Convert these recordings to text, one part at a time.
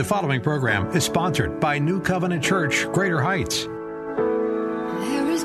The following program is sponsored by New Covenant Church, Greater Heights. There is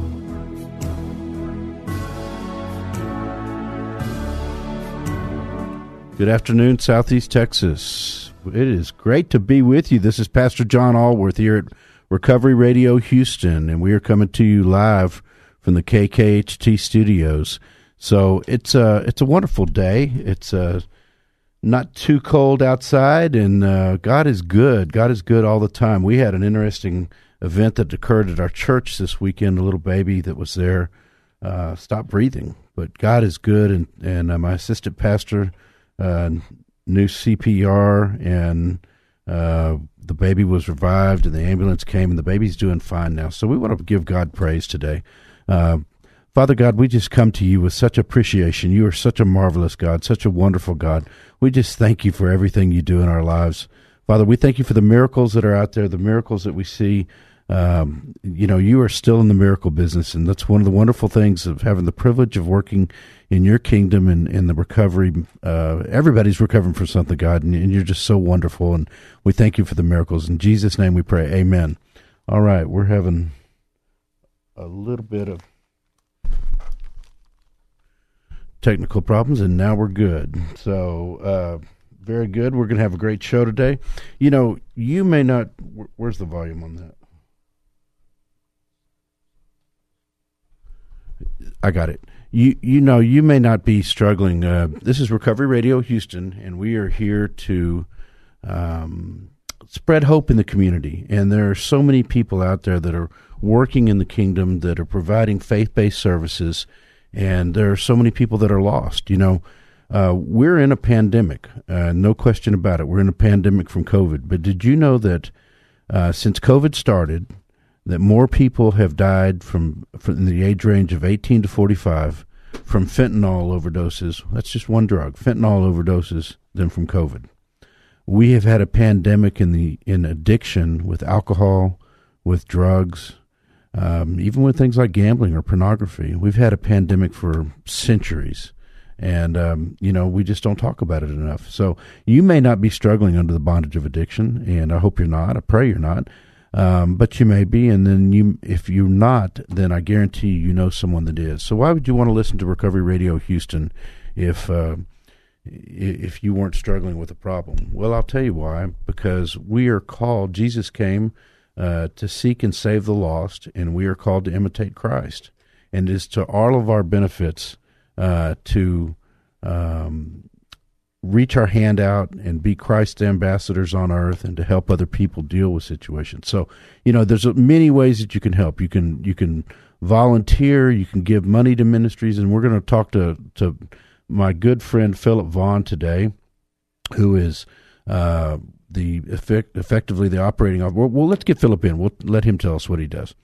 Good afternoon, Southeast Texas. It is great to be with you. This is Pastor John Allworth here at Recovery Radio Houston, and we are coming to you live from the KKHT studios. So it's a it's a wonderful day. It's uh, not too cold outside, and uh, God is good. God is good all the time. We had an interesting event that occurred at our church this weekend. A little baby that was there uh, stopped breathing, but God is good, and and uh, my assistant pastor knew CPR, and uh, the baby was revived, and the ambulance came, and the baby's doing fine now. So we want to give God praise today. Uh, Father God, we just come to you with such appreciation. You are such a marvelous God, such a wonderful God. We just thank you for everything you do in our lives. Father, we thank you for the miracles that are out there, the miracles that we see. Um, you know, you are still in the miracle business, and that's one of the wonderful things of having the privilege of working in your kingdom and in the recovery. Uh, everybody's recovering from something, God, and, and you're just so wonderful. And we thank you for the miracles. In Jesus' name we pray. Amen. All right, we're having a little bit of technical problems, and now we're good. So, uh, very good. We're going to have a great show today. You know, you may not. wh- Where's the volume on that? I got it. You you know you may not be struggling. Uh, this is Recovery Radio Houston, and we are here to um, spread hope in the community. And there are so many people out there that are working in the kingdom that are providing faith based services, and there are so many people that are lost. You know, uh, we're in a pandemic, uh, no question about it. We're in a pandemic from COVID. But did you know that uh, since COVID started, that more people have died from, from the age range of 18 to 45 from fentanyl overdoses. That's just one drug, fentanyl overdoses, than from COVID. We have had a pandemic in the in addiction with alcohol, with drugs, um, even with things like gambling or pornography. We've had a pandemic for centuries, and um, you know we just don't talk about it enough. So you may not be struggling under the bondage of addiction, and I hope you're not. I pray you're not. Um, but you may be, and then you, if you're not, then I guarantee you, you know someone that is. So why would you want to listen to Recovery Radio Houston if uh, if you weren't struggling with a problem? Well, I'll tell you why. Because we are called. Jesus came uh, to seek and save the lost, and we are called to imitate Christ. And it is to all of our benefits uh, to um, reach our hand out and be Christ's ambassadors on earth and to help other people deal with situations. So, you know, there's many ways that you can help. You can you can volunteer, you can give money to ministries and we're going to talk to to my good friend Philip Vaughn today who is uh, the effect, effectively the operating officer. Well, well, let's get Philip in. We'll let him tell us what he does.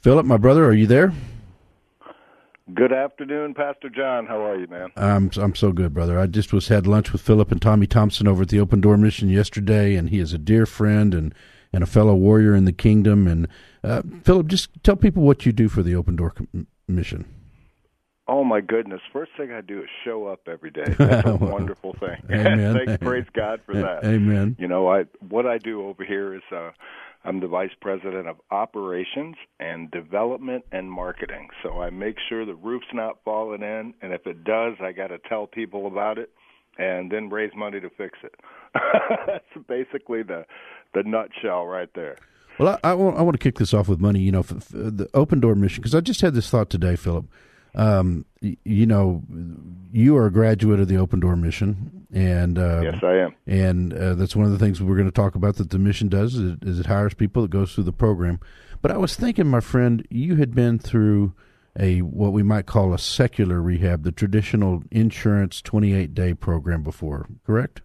Philip, my brother, are you there? Good afternoon, Pastor John. How are you, man? I'm I'm so good, brother. I just was had lunch with Philip and Tommy Thompson over at the Open Door Mission yesterday, and he is a dear friend, and and a fellow warrior in the kingdom. And uh, Philip, just tell people what you do for the Open Door Com- Mission. Oh my goodness! First thing I do is show up every day. That's a wonderful thing. Amen. Thanks, praise God for that. Amen. You know, I what I do over here is uh, I'm the vice president of operations and development and marketing. So I make sure the roof's not falling in, and if it does, I got to tell people about it, and then raise money to fix it. That's basically the the nutshell right there. Well, I, I, want, I want to kick this off with money. You know, the Open Door Mission, because I just had this thought today, Philip. Um, you know, you are a graduate of the Open Door Mission, and uh, Yes, I am. and uh, that's one of the things we're going to talk about that the mission does is it, is it hires people that goes through the program. But I was thinking, my friend, you had been through a what we might call a secular rehab, the traditional insurance twenty eight day program before, correct?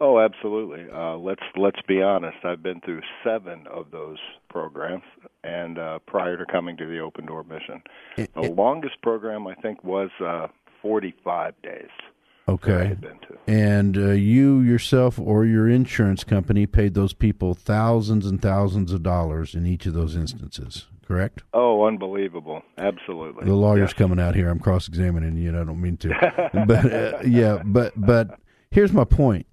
Oh, absolutely. Uh, let's let's be honest. I've been through seven of those programs, and uh, prior to coming to the Open Door Mission, It- the longest program I think was uh, 45 days. Okay. had been to. And uh, you yourself or your insurance company paid those people thousands and thousands of dollars in each of those instances, correct? Oh, unbelievable! Absolutely. The lawyer's Yes. coming out here. I'm cross examining you, and I don't mean to. but uh, yeah, but but here's my point.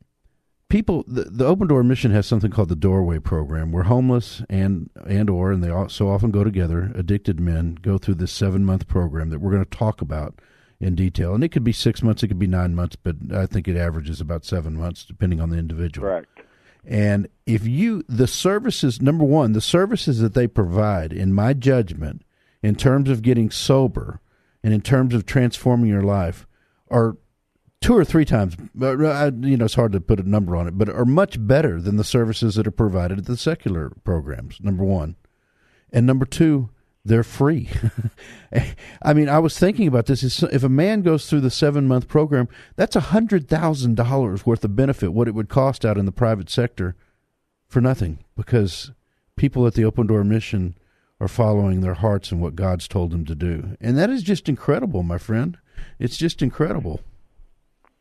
People, the, the Open Door Mission has something called the Doorway Program, where homeless and and or and they all, so often go together, addicted men go through this seven month program that we're going to talk about in detail. And it could be six months, it could be nine months, but I think it averages about seven months, depending on the individual. Correct. And if you, the services, number one, the services that they provide, in my judgment, in terms of getting sober and in terms of transforming your life, are two or three times, uh, you know, it's hard to put a number on it, but are much better than the services that are provided at the secular programs, number one. And number two, they're free. I mean, I was thinking about this. If a man goes through the seven month program, that's a hundred thousand dollars worth of benefit. What it would cost out in the private sector for nothing, because people at the Open Door Mission are following their hearts and what God's told them to do, and that is just incredible, my friend. It's just incredible.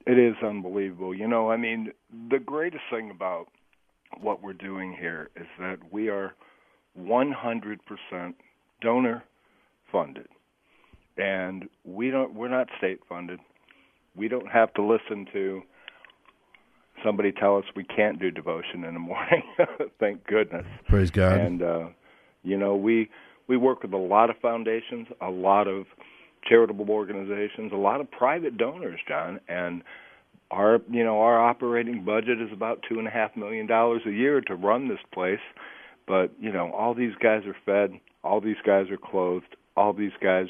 It is unbelievable. You know, I mean, the greatest thing about what we're doing here is that we are 100% donor funded. And we don't we're not state funded. We don't have to listen to somebody tell us we can't do devotion in the morning. Thank goodness. Praise God. And uh, you know, we we work with a lot of foundations, a lot of charitable organizations, a lot of private donors, John, and our you know our operating budget is about two and a half million dollars a year to run this place. But you know, all these guys are fed, all these guys are clothed, all these guys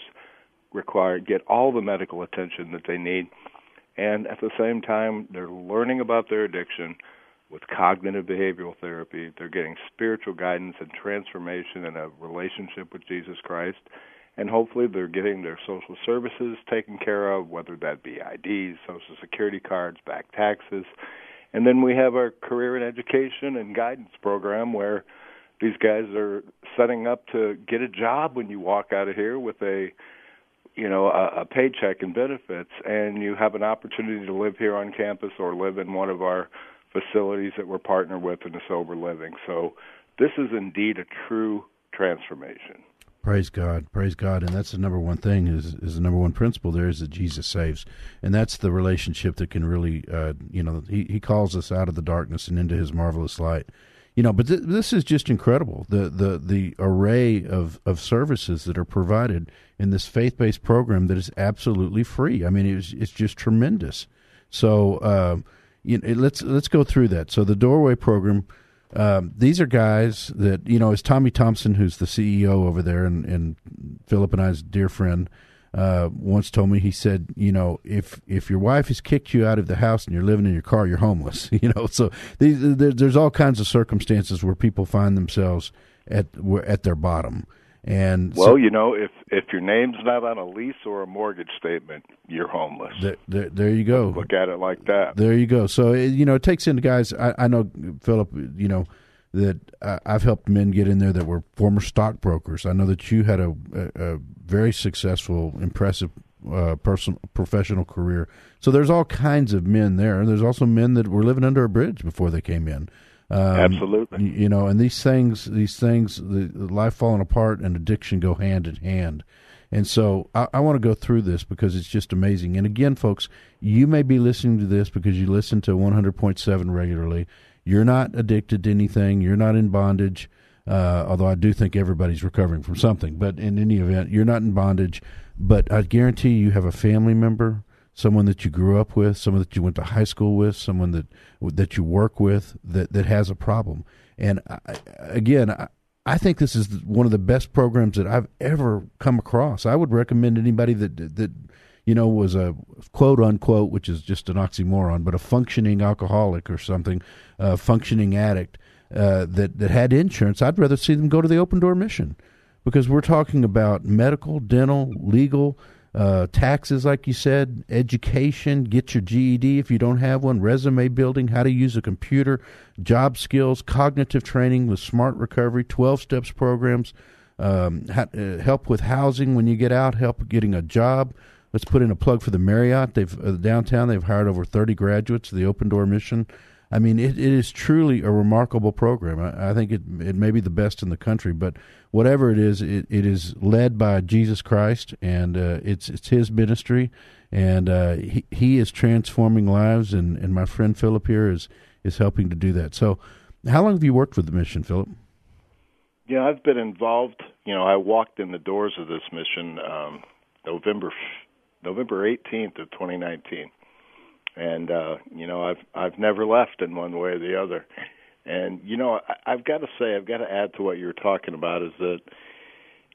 require get all the medical attention that they need, and at the same time they're learning about their addiction with cognitive behavioral therapy. They're getting spiritual guidance and transformation in a relationship with Jesus Christ. And hopefully they're getting their social services taken care of, whether that be IDs, social security cards, back taxes. And then we have our career and education and guidance program where these guys are setting up to get a job when you walk out of here with a you know a, a paycheck and benefits. And you have an opportunity to live here on campus or live in one of our facilities that we're partnered with in the sober living. So this is indeed a true transformation Praise God, praise God, and that's the number one thing is is the number one principle there is that Jesus saves, and that's the relationship that can really, uh, you know, he he calls us out of the darkness and into His marvelous light, you know. But th- this is just incredible the the the array of of services that are provided in this faith based program that is absolutely free. I mean, it's it's just tremendous. So, um, you know, let's let's go through that. So the doorway program. Um, these are guys that you know, as Tommy Thompson, who's the CEO over there, and, and Philip and I's dear friend, uh, once told me. He said, you know, if if your wife has kicked you out of the house and you're living in your car, you're homeless. You know, so these, there's all kinds of circumstances where people find themselves at at their bottom. And well so, you know if if your name's not on a lease or a mortgage statement you're homeless there, there, there you go. look at it like that There you go. So it, you know, it takes into guys. I, I know Philip. You know that I, I've helped men get in there that were former stockbrokers. I know that you had a, a, a very successful, impressive uh, personal professional career. So there's all kinds of men there. There's also men that were living under a bridge before they came in. Um, Absolutely. You know, and these things, these things, the, the life falling apart and addiction go hand in hand. And so I, I want to go through this because it's just amazing. And again, folks, you may be listening to this because you listen to 100.7 regularly. You're not addicted to anything. You're not in bondage. Uh, although I do think everybody's recovering from something. But in any event, you're not in bondage. But I guarantee you have a family member, someone that you grew up with, someone that you went to high school with, someone that that you work with that that has a problem. And I, again, I, I think this is one of the best programs that I've ever come across. I would recommend anybody that that you know was a quote unquote, which is just an oxymoron, but a functioning alcoholic or something, a functioning addict uh, that that had insurance. I'd rather see them go to the open door mission because we're talking about medical, dental, legal, uh, taxes, like you said, education, get your GED if you don't have one, resume building, how to use a computer, job skills, cognitive training with smart recovery, 12 steps programs, um, ha- uh, help with housing when you get out, help getting a job. Let's put in a plug for the Marriott. They've uh, downtown. They've hired over 30 graduates. Of the Open Door Mission. I mean, it, it is truly a remarkable program. I, I think it it may be the best in the country, but whatever it is, it, it is led by Jesus Christ, and uh, it's it's His ministry, and uh, he he is transforming lives, and, and my friend Philip here is is helping to do that. So, how long have you worked with the mission, Philip? Yeah, I've been involved. You know, I walked in the doors of this mission um, November November 18th of 2019, and uh, you know, I've I've never left in one way or the other. And you know, I, I've got to say, I've got to add to what you're talking about is that,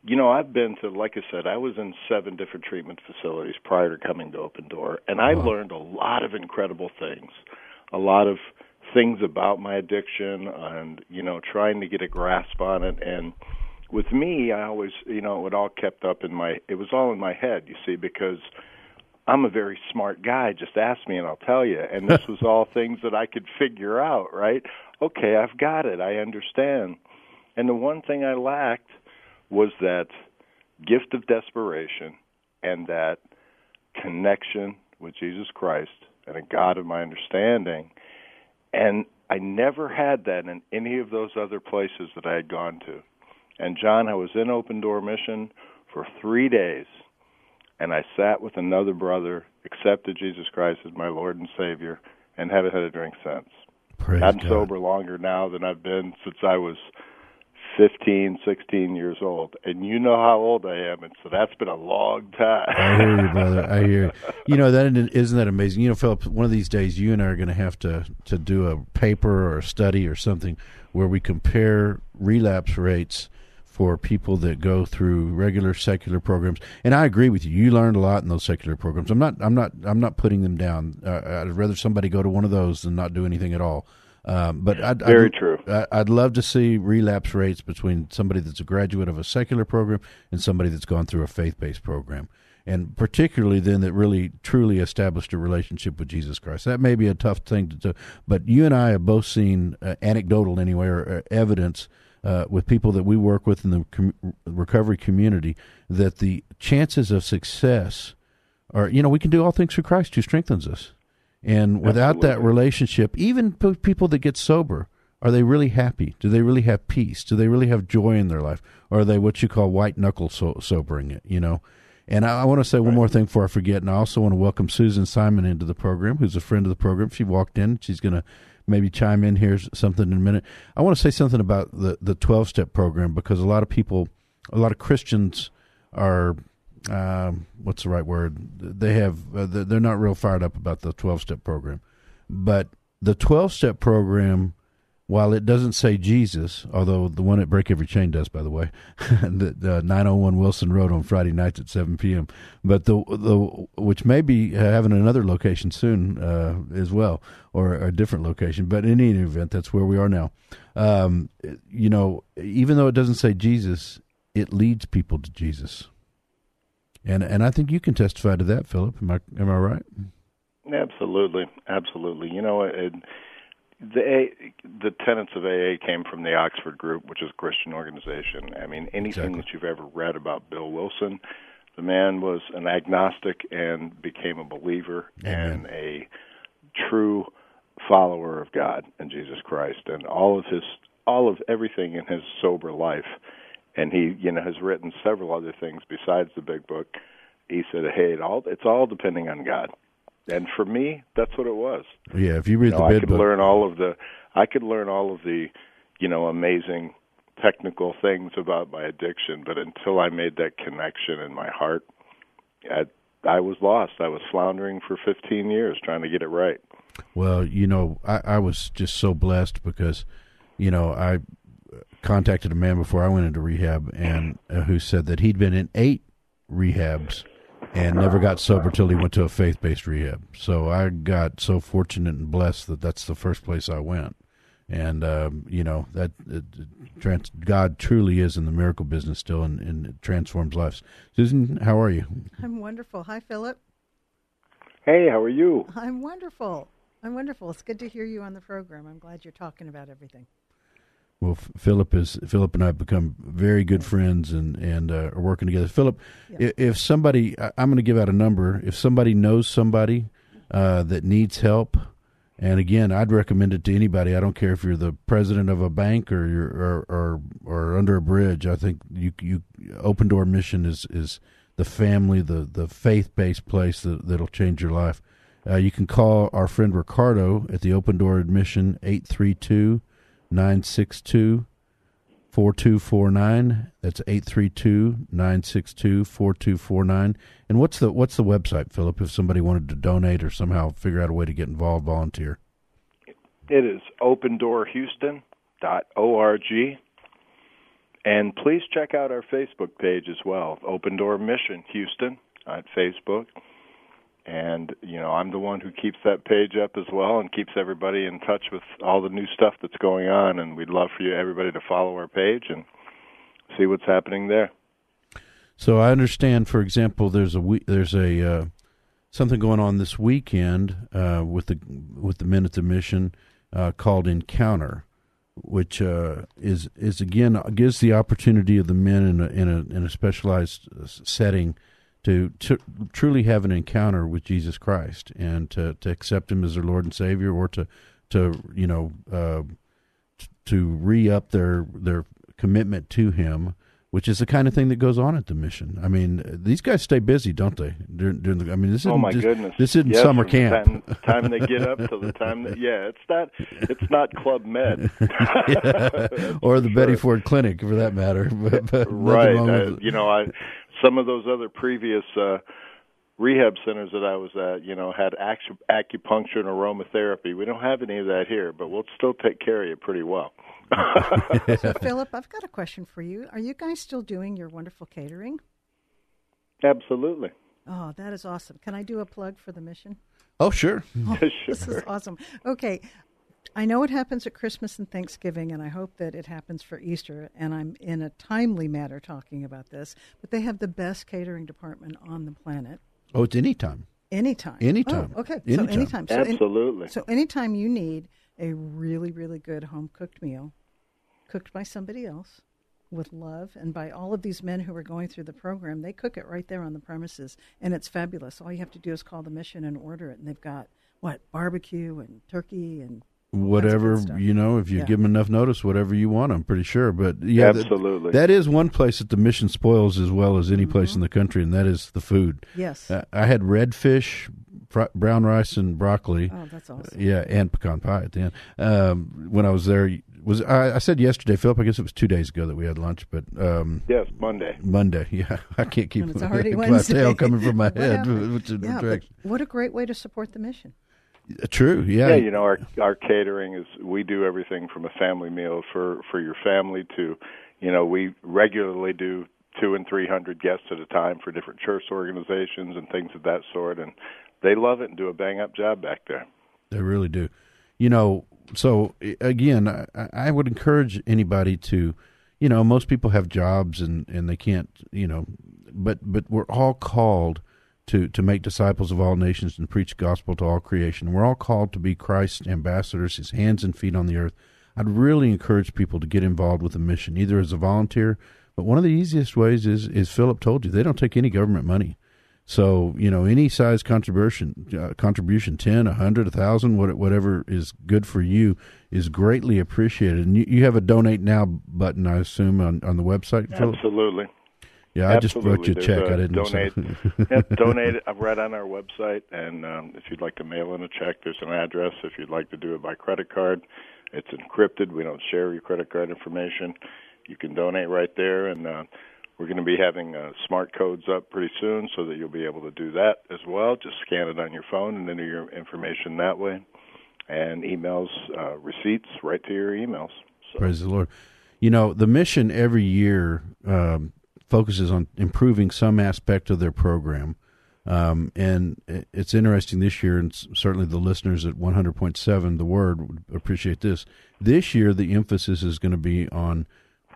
you know, I've been to, like I said, I was in seven different treatment facilities prior to coming to Open Door, and I uh-huh. learned a lot of incredible things, a lot of things about my addiction, and you know, trying to get a grasp on it. And with me, I always, you know, it all kept up in my, it was all in my head, you see, because I'm a very smart guy. Just ask me and I'll tell you. And this was all things that I could figure out, right? Okay, I've got it. I understand. And the one thing I lacked was that gift of desperation and that connection with Jesus Christ and a God of my understanding. And I never had that in any of those other places that I had gone to. And John, I was in Open Door Mission for three days and I sat with another brother, accepted Jesus Christ as my Lord and Savior, and haven't had a drink since. Praise I'm God. sober longer now than I've been since I was 15, 16 years old. And you know how old I am, and so that's been a long time. I hear you, brother. I hear you. You know that isn't that amazing? You know, Philip. One of these days, you and I are going to have to to do a paper or a study or something where we compare relapse rates for people that go through regular secular programs. And I agree with you. You learned a lot in those secular programs. I'm not. I'm not. I'm not putting them down. Uh, I'd rather somebody go to one of those than not do anything at all. Um, but I'd, Very I'd, true. I'd love to see relapse rates between somebody that's a graduate of a secular program and somebody that's gone through a faith-based program, and particularly then that really truly established a relationship with Jesus Christ. That may be a tough thing to do, but you and I have both seen uh, anecdotal anyway or uh, evidence uh, with people that we work with in the com- recovery community that the chances of success are, you know, we can do all things through Christ who strengthens us. And without that relationship, even p- people that get sober, are they really happy? Do they really have peace? Do they really have joy in their life? Or are they what you call white knuckle so- sobering it, you know? And I, I want to say one more thing before I forget, and I also want to welcome Susan Simon into the program, who's a friend of the program. She walked in. She's going to maybe chime in here something in a minute. I want to say something about the the twelve step program because a lot of people, a lot of Christians are um, what's the right word? They have uh, they're not real fired up about the twelve step program, but the twelve step program, while it doesn't say Jesus, although the one at Break Every Chain does, by the way, the nine hundred one Wilson Road on Friday nights at seven p.m. But the the which may be having another location soon uh, as well, or a different location. But in any event, that's where we are now. Um, you know, even though it doesn't say Jesus, it leads people to Jesus. And and I think you can testify to that, Philip. Am I am I right? Absolutely, absolutely. You know, it, the A, the tenets of AA came from the Oxford Group, which is a Christian organization. I mean, anything Exactly. that you've ever read about Bill Wilson, the man was an agnostic and became a believer Amen. and a true follower of God and Jesus Christ and all of his all of everything in his sober life and he you know has written several other things besides the big book he said hey it all it's all depending on God and for me that's what it was. Yeah, if you read you know, the I could book, learn all of the I could learn all of the you know amazing technical things about my addiction but until I made that connection in my heart I I was lost. I was floundering for 15 years trying to get it right. Well, you know, I, I was just so blessed because, you know, I contacted a man before I went into rehab and uh, who said that he'd been in eight rehabs and never got sober till he went to a faith based rehab. So I got so fortunate and blessed that that's the first place I went. And um, you know that uh, trans- God truly is in the miracle business still, and, and it transforms lives. Susan, how are you? I'm wonderful. Hi, Philip. hey how are you I'm wonderful. I'm wonderful. It's good to hear you on the program. I'm glad you're talking about everything. Well, Philip is Philip and I have become very good friends and and uh, are working together. Philip, Yeah. if somebody, I- I'm going to give out a number. If somebody knows somebody uh, that needs help, and again, I'd recommend it to anybody. I don't care if you're the president of a bank or you're or or, or under a bridge. I think you you Open Door Mission is is the family, the the faith based place that that'll change your life. Uh, you can call our friend Ricardo at the Open Door Admission eight three two. 962 4249 that's 832 962 4249 and what's the what's the website philip if somebody wanted to donate or somehow figure out a way to get involved volunteer It is opendoorhouston.org. And please check out our Facebook page as well, Open Door Mission Houston on Facebook. And, you know, I'm the one who keeps that page up as well and keeps everybody in touch with all the new stuff that's going on. And we'd love for you, everybody, to follow our page and see what's happening there. so i understand for example there's a there's a uh, something going on this weekend uh, with the with the men at the mission uh, called encounter which uh, is is again gives the opportunity of the men in a in a in a specialized uh, setting to, to truly have an encounter with Jesus Christ and to, to accept Him as their Lord and Savior, or to to you know uh, to re up their their commitment to Him, which is the kind of thing that goes on at the mission. I mean, these guys stay busy, don't they? During, during the, I mean, this isn't Oh my just- goodness! this isn't Yes, summer from the camp. Time, time they get up to the time that yeah, it's not it's not Club Med. or the Betty Ford Clinic, for that matter. But, but right. you know, I some of those other previous uh rehab centers that I was at, you know, had acu- acupuncture and aromatherapy. We don't have any of that here, but we'll still take care of you pretty well. So, Philip, I've got a question for you. Are you guys still doing your wonderful catering? Absolutely. Oh, that is awesome. Can I do a plug for the mission? Oh, sure. This is awesome. Okay. I know it happens at Christmas and Thanksgiving, and I hope that it happens for Easter. And I'm in a timely manner talking about this, but they have the best catering department on the planet. Oh, it's anytime. Anytime. Anytime. Oh, okay. Anytime. So anytime. So any- Absolutely. so anytime you need a really, really good home cooked meal, cooked by somebody else with love, and by all of these men who are going through the program, they cook it right there on the premises, and it's fabulous. All you have to do is call the mission and order it, and they've got what barbecue and turkey and all kinds of whatever you know if you Yeah. give them enough notice whatever you want i'm pretty sure but yeah that- Absolutely. that is one place that the mission spoils as well as any Mm-hmm. place in the country and that is the food Yes. uh, i had redfish fr- brown rice and broccoli oh, that's awesome. yeah and pecan pie at the end um, when i was there was I, I said yesterday philip i guess it was two days ago that we had lunch but um, Yes, Monday. monday yeah i can't keep And my Wednesday. tail coming from my head happened? which is yeah, but what a great way to support the mission. Uh, true yeah, Yeah, you know, our our catering is we do everything from a family meal for for your family to, you know, we regularly do two and three hundred guests at a time for different church organizations and things of that sort, and they love it and do a bang up job back there. They really do. You know, so again, I, I would encourage anybody to, you know, most people have jobs and, and they can't, you know, but but we're all called to to make disciples of all nations and preach gospel to all creation. We're all called to be Christ's ambassadors, His hands and feet on the earth. I'd really encourage people to get involved with the mission, either as a volunteer. But one of the easiest ways is, is Philip told you, they don't take any government money. So you know, any size contribution, uh, contribution ten, a hundred, a thousand, what- whatever is good for you is greatly appreciated. And you, you have a donate now button, I assume, on, on the website. Absolutely. Yeah, I just wrote you a check. I didn't donate. yep, donate it right on our website, and um, if you'd like to mail in a check, there's an address. If you'd like to do it by credit card, it's encrypted. We don't share your credit card information. You can donate right there, and uh, we're going to be having uh, smart codes up pretty soon, so that you'll be able to do that as well. Just scan it on your phone and enter your information that way, and emails uh, receipts right to your emails. So. Praise the Lord. You know, the mission every year um, focuses on improving some aspect of their program. Um, and it's interesting this year, and certainly the listeners at 100.7, the word, would appreciate this. This year, the emphasis is going to be on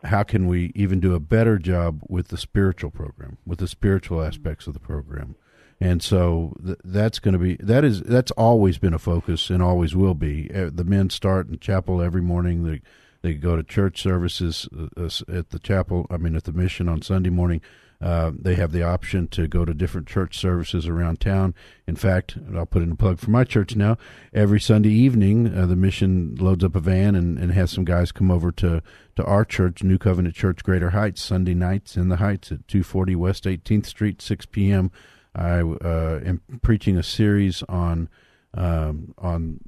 how can we even do a better job with the spiritual program, with the spiritual aspects of the program. And so th- that's going to be that is that's always been a focus and always will be. Uh, The men start in chapel every morning. They go to church services uh, uh, at the chapel. I mean, at the mission on Sunday morning. Uh, they have the option to go to different church services around town. In fact, I'll put in a plug for my church now. Every Sunday evening, uh, the mission loads up a van and, and has some guys come over to, to our church, New Covenant Church, Greater Heights, Sunday nights in the Heights at 240 West 18th Street, 6 p.m. I uh, am preaching a series on um, on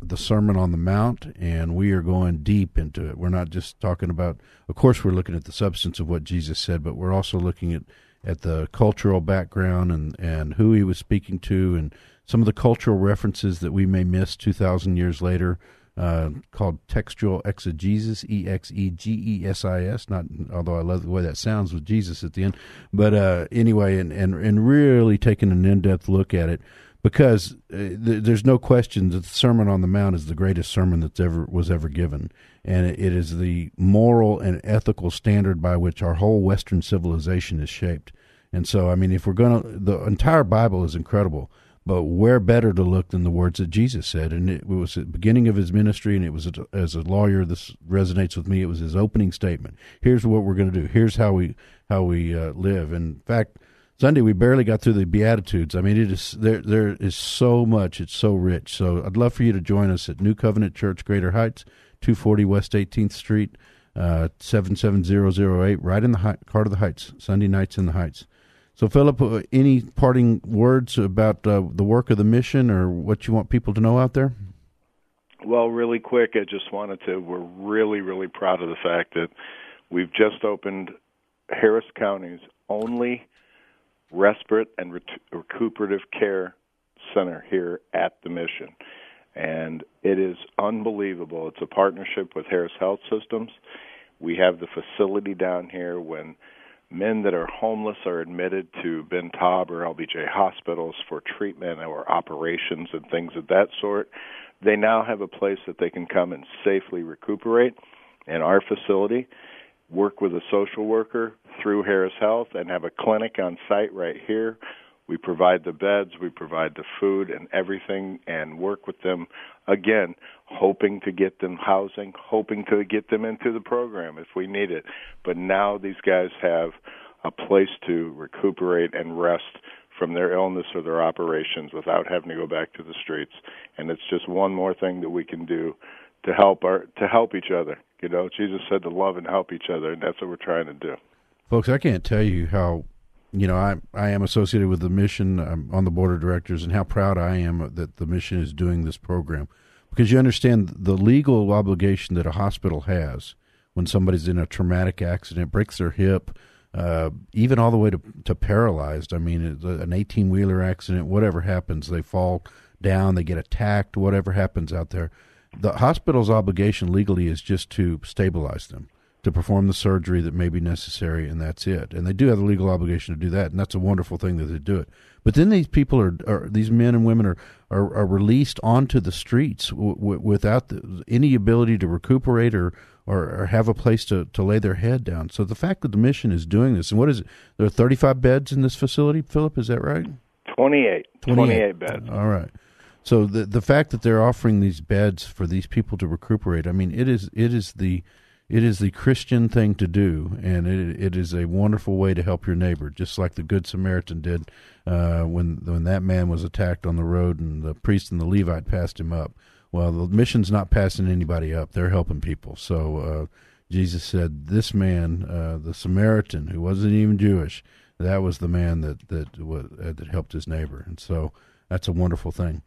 the Sermon on the Mount, and we are going deep into it. We're not just talking about, of course, we're looking at the substance of what Jesus said, but we're also looking at, at the cultural background and, and who he was speaking to, and some of the cultural references that we may miss 2,000 years later. Uh, called textual exegesis, E X E G E S I S. Not although I love the way that sounds with Jesus at the end, but uh, anyway, and, and and really taking an in depth look at it because uh, th- there's no question that the Sermon on the Mount is the greatest sermon that's ever was ever given, and it, is the moral and ethical standard by which our whole Western civilization is shaped. And so, I mean, if we're going to, the entire Bible is incredible, but where better to look than the words that Jesus said? And it was the beginning of his ministry, and it was as a lawyer. This resonates with me. It was his opening statement. Here's what we're going to do. Here's how we how we uh, live. In fact, Sunday we barely got through the Beatitudes. I mean, it is there. There is so much. It's so rich. So I'd love for you to join us at New Covenant Church, Greater Heights, two forty West Eighteenth Street, uh, seven seven zero zero eight, right in the heart of the Heights. Sunday nights in the Heights. So, Philip, uh, any parting words about uh, the work of the mission, or what you want people to know out there? Well, really quick, I just wanted to. We're really, really proud of the fact that we've just opened Harris County's only respite and ret- recuperative care center here at the mission. And it is unbelievable. It's a partnership with Harris Health Systems. We have the facility down here when men that are homeless are admitted to Ben Taub or LBJ hospitals for treatment or operations and things of that sort. They now have a place that they can come and safely recuperate in our facility, work with a social worker through Harris Health, and have a clinic on site right here. We provide the beds, we provide the food and everything, and work with them again, hoping to get them housing, hoping to get them into the program if we need it. But now these guys have a place to recuperate and rest from their illness or their operations without having to go back to the streets. And it's just one more thing that we can do to help our to help each other. You know, Jesus said to love and help each other, and that's what we're trying to do. Folks, I can't tell you how, you know, I I am associated with the mission. I'm on the board of directors, and how proud I am that the mission is doing this program, because you understand the legal obligation that a hospital has when somebody's in a traumatic accident, breaks their hip, uh, even all the way to to paralyzed. I mean, an eighteen wheeler accident, whatever happens, they fall down, they get attacked, whatever happens out there. The hospital's obligation legally is just to stabilize them to perform the surgery that may be necessary, and that's it. And they do have the legal obligation to do that, and that's a wonderful thing that they do it. But then these people are, are these men and women are are, are released onto the streets w- w- without the, any ability to recuperate or, or or have a place to to lay their head down. So the fact that the mission is doing this, and what is it? There are thirty five beds in this facility. Philip, is that right? 28, 28 beds. All right. So the the fact that they're offering these beds for these people to recuperate, I mean, it is it is the it is the Christian thing to do, and it, it is a wonderful way to help your neighbor, just like the Good Samaritan did uh, when when that man was attacked on the road, and the priest and the Levite passed him up. Well, the mission's not passing anybody up; they're helping people. So uh, Jesus said, "This man, uh, the Samaritan, who wasn't even Jewish, that was the man that that uh, that helped his neighbor." And so that's a wonderful thing.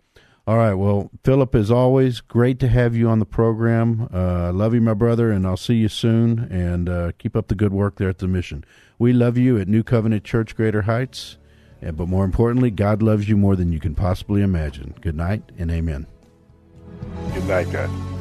All right. Well, Philip, as always, great to have you on the program. Uh, love you, my brother, and I'll see you soon. And uh, keep up the good work there at the mission. We love you at New Covenant Church, Greater Heights. And, but more importantly, God loves you more than you can possibly imagine. Good night and amen. Good night, guys.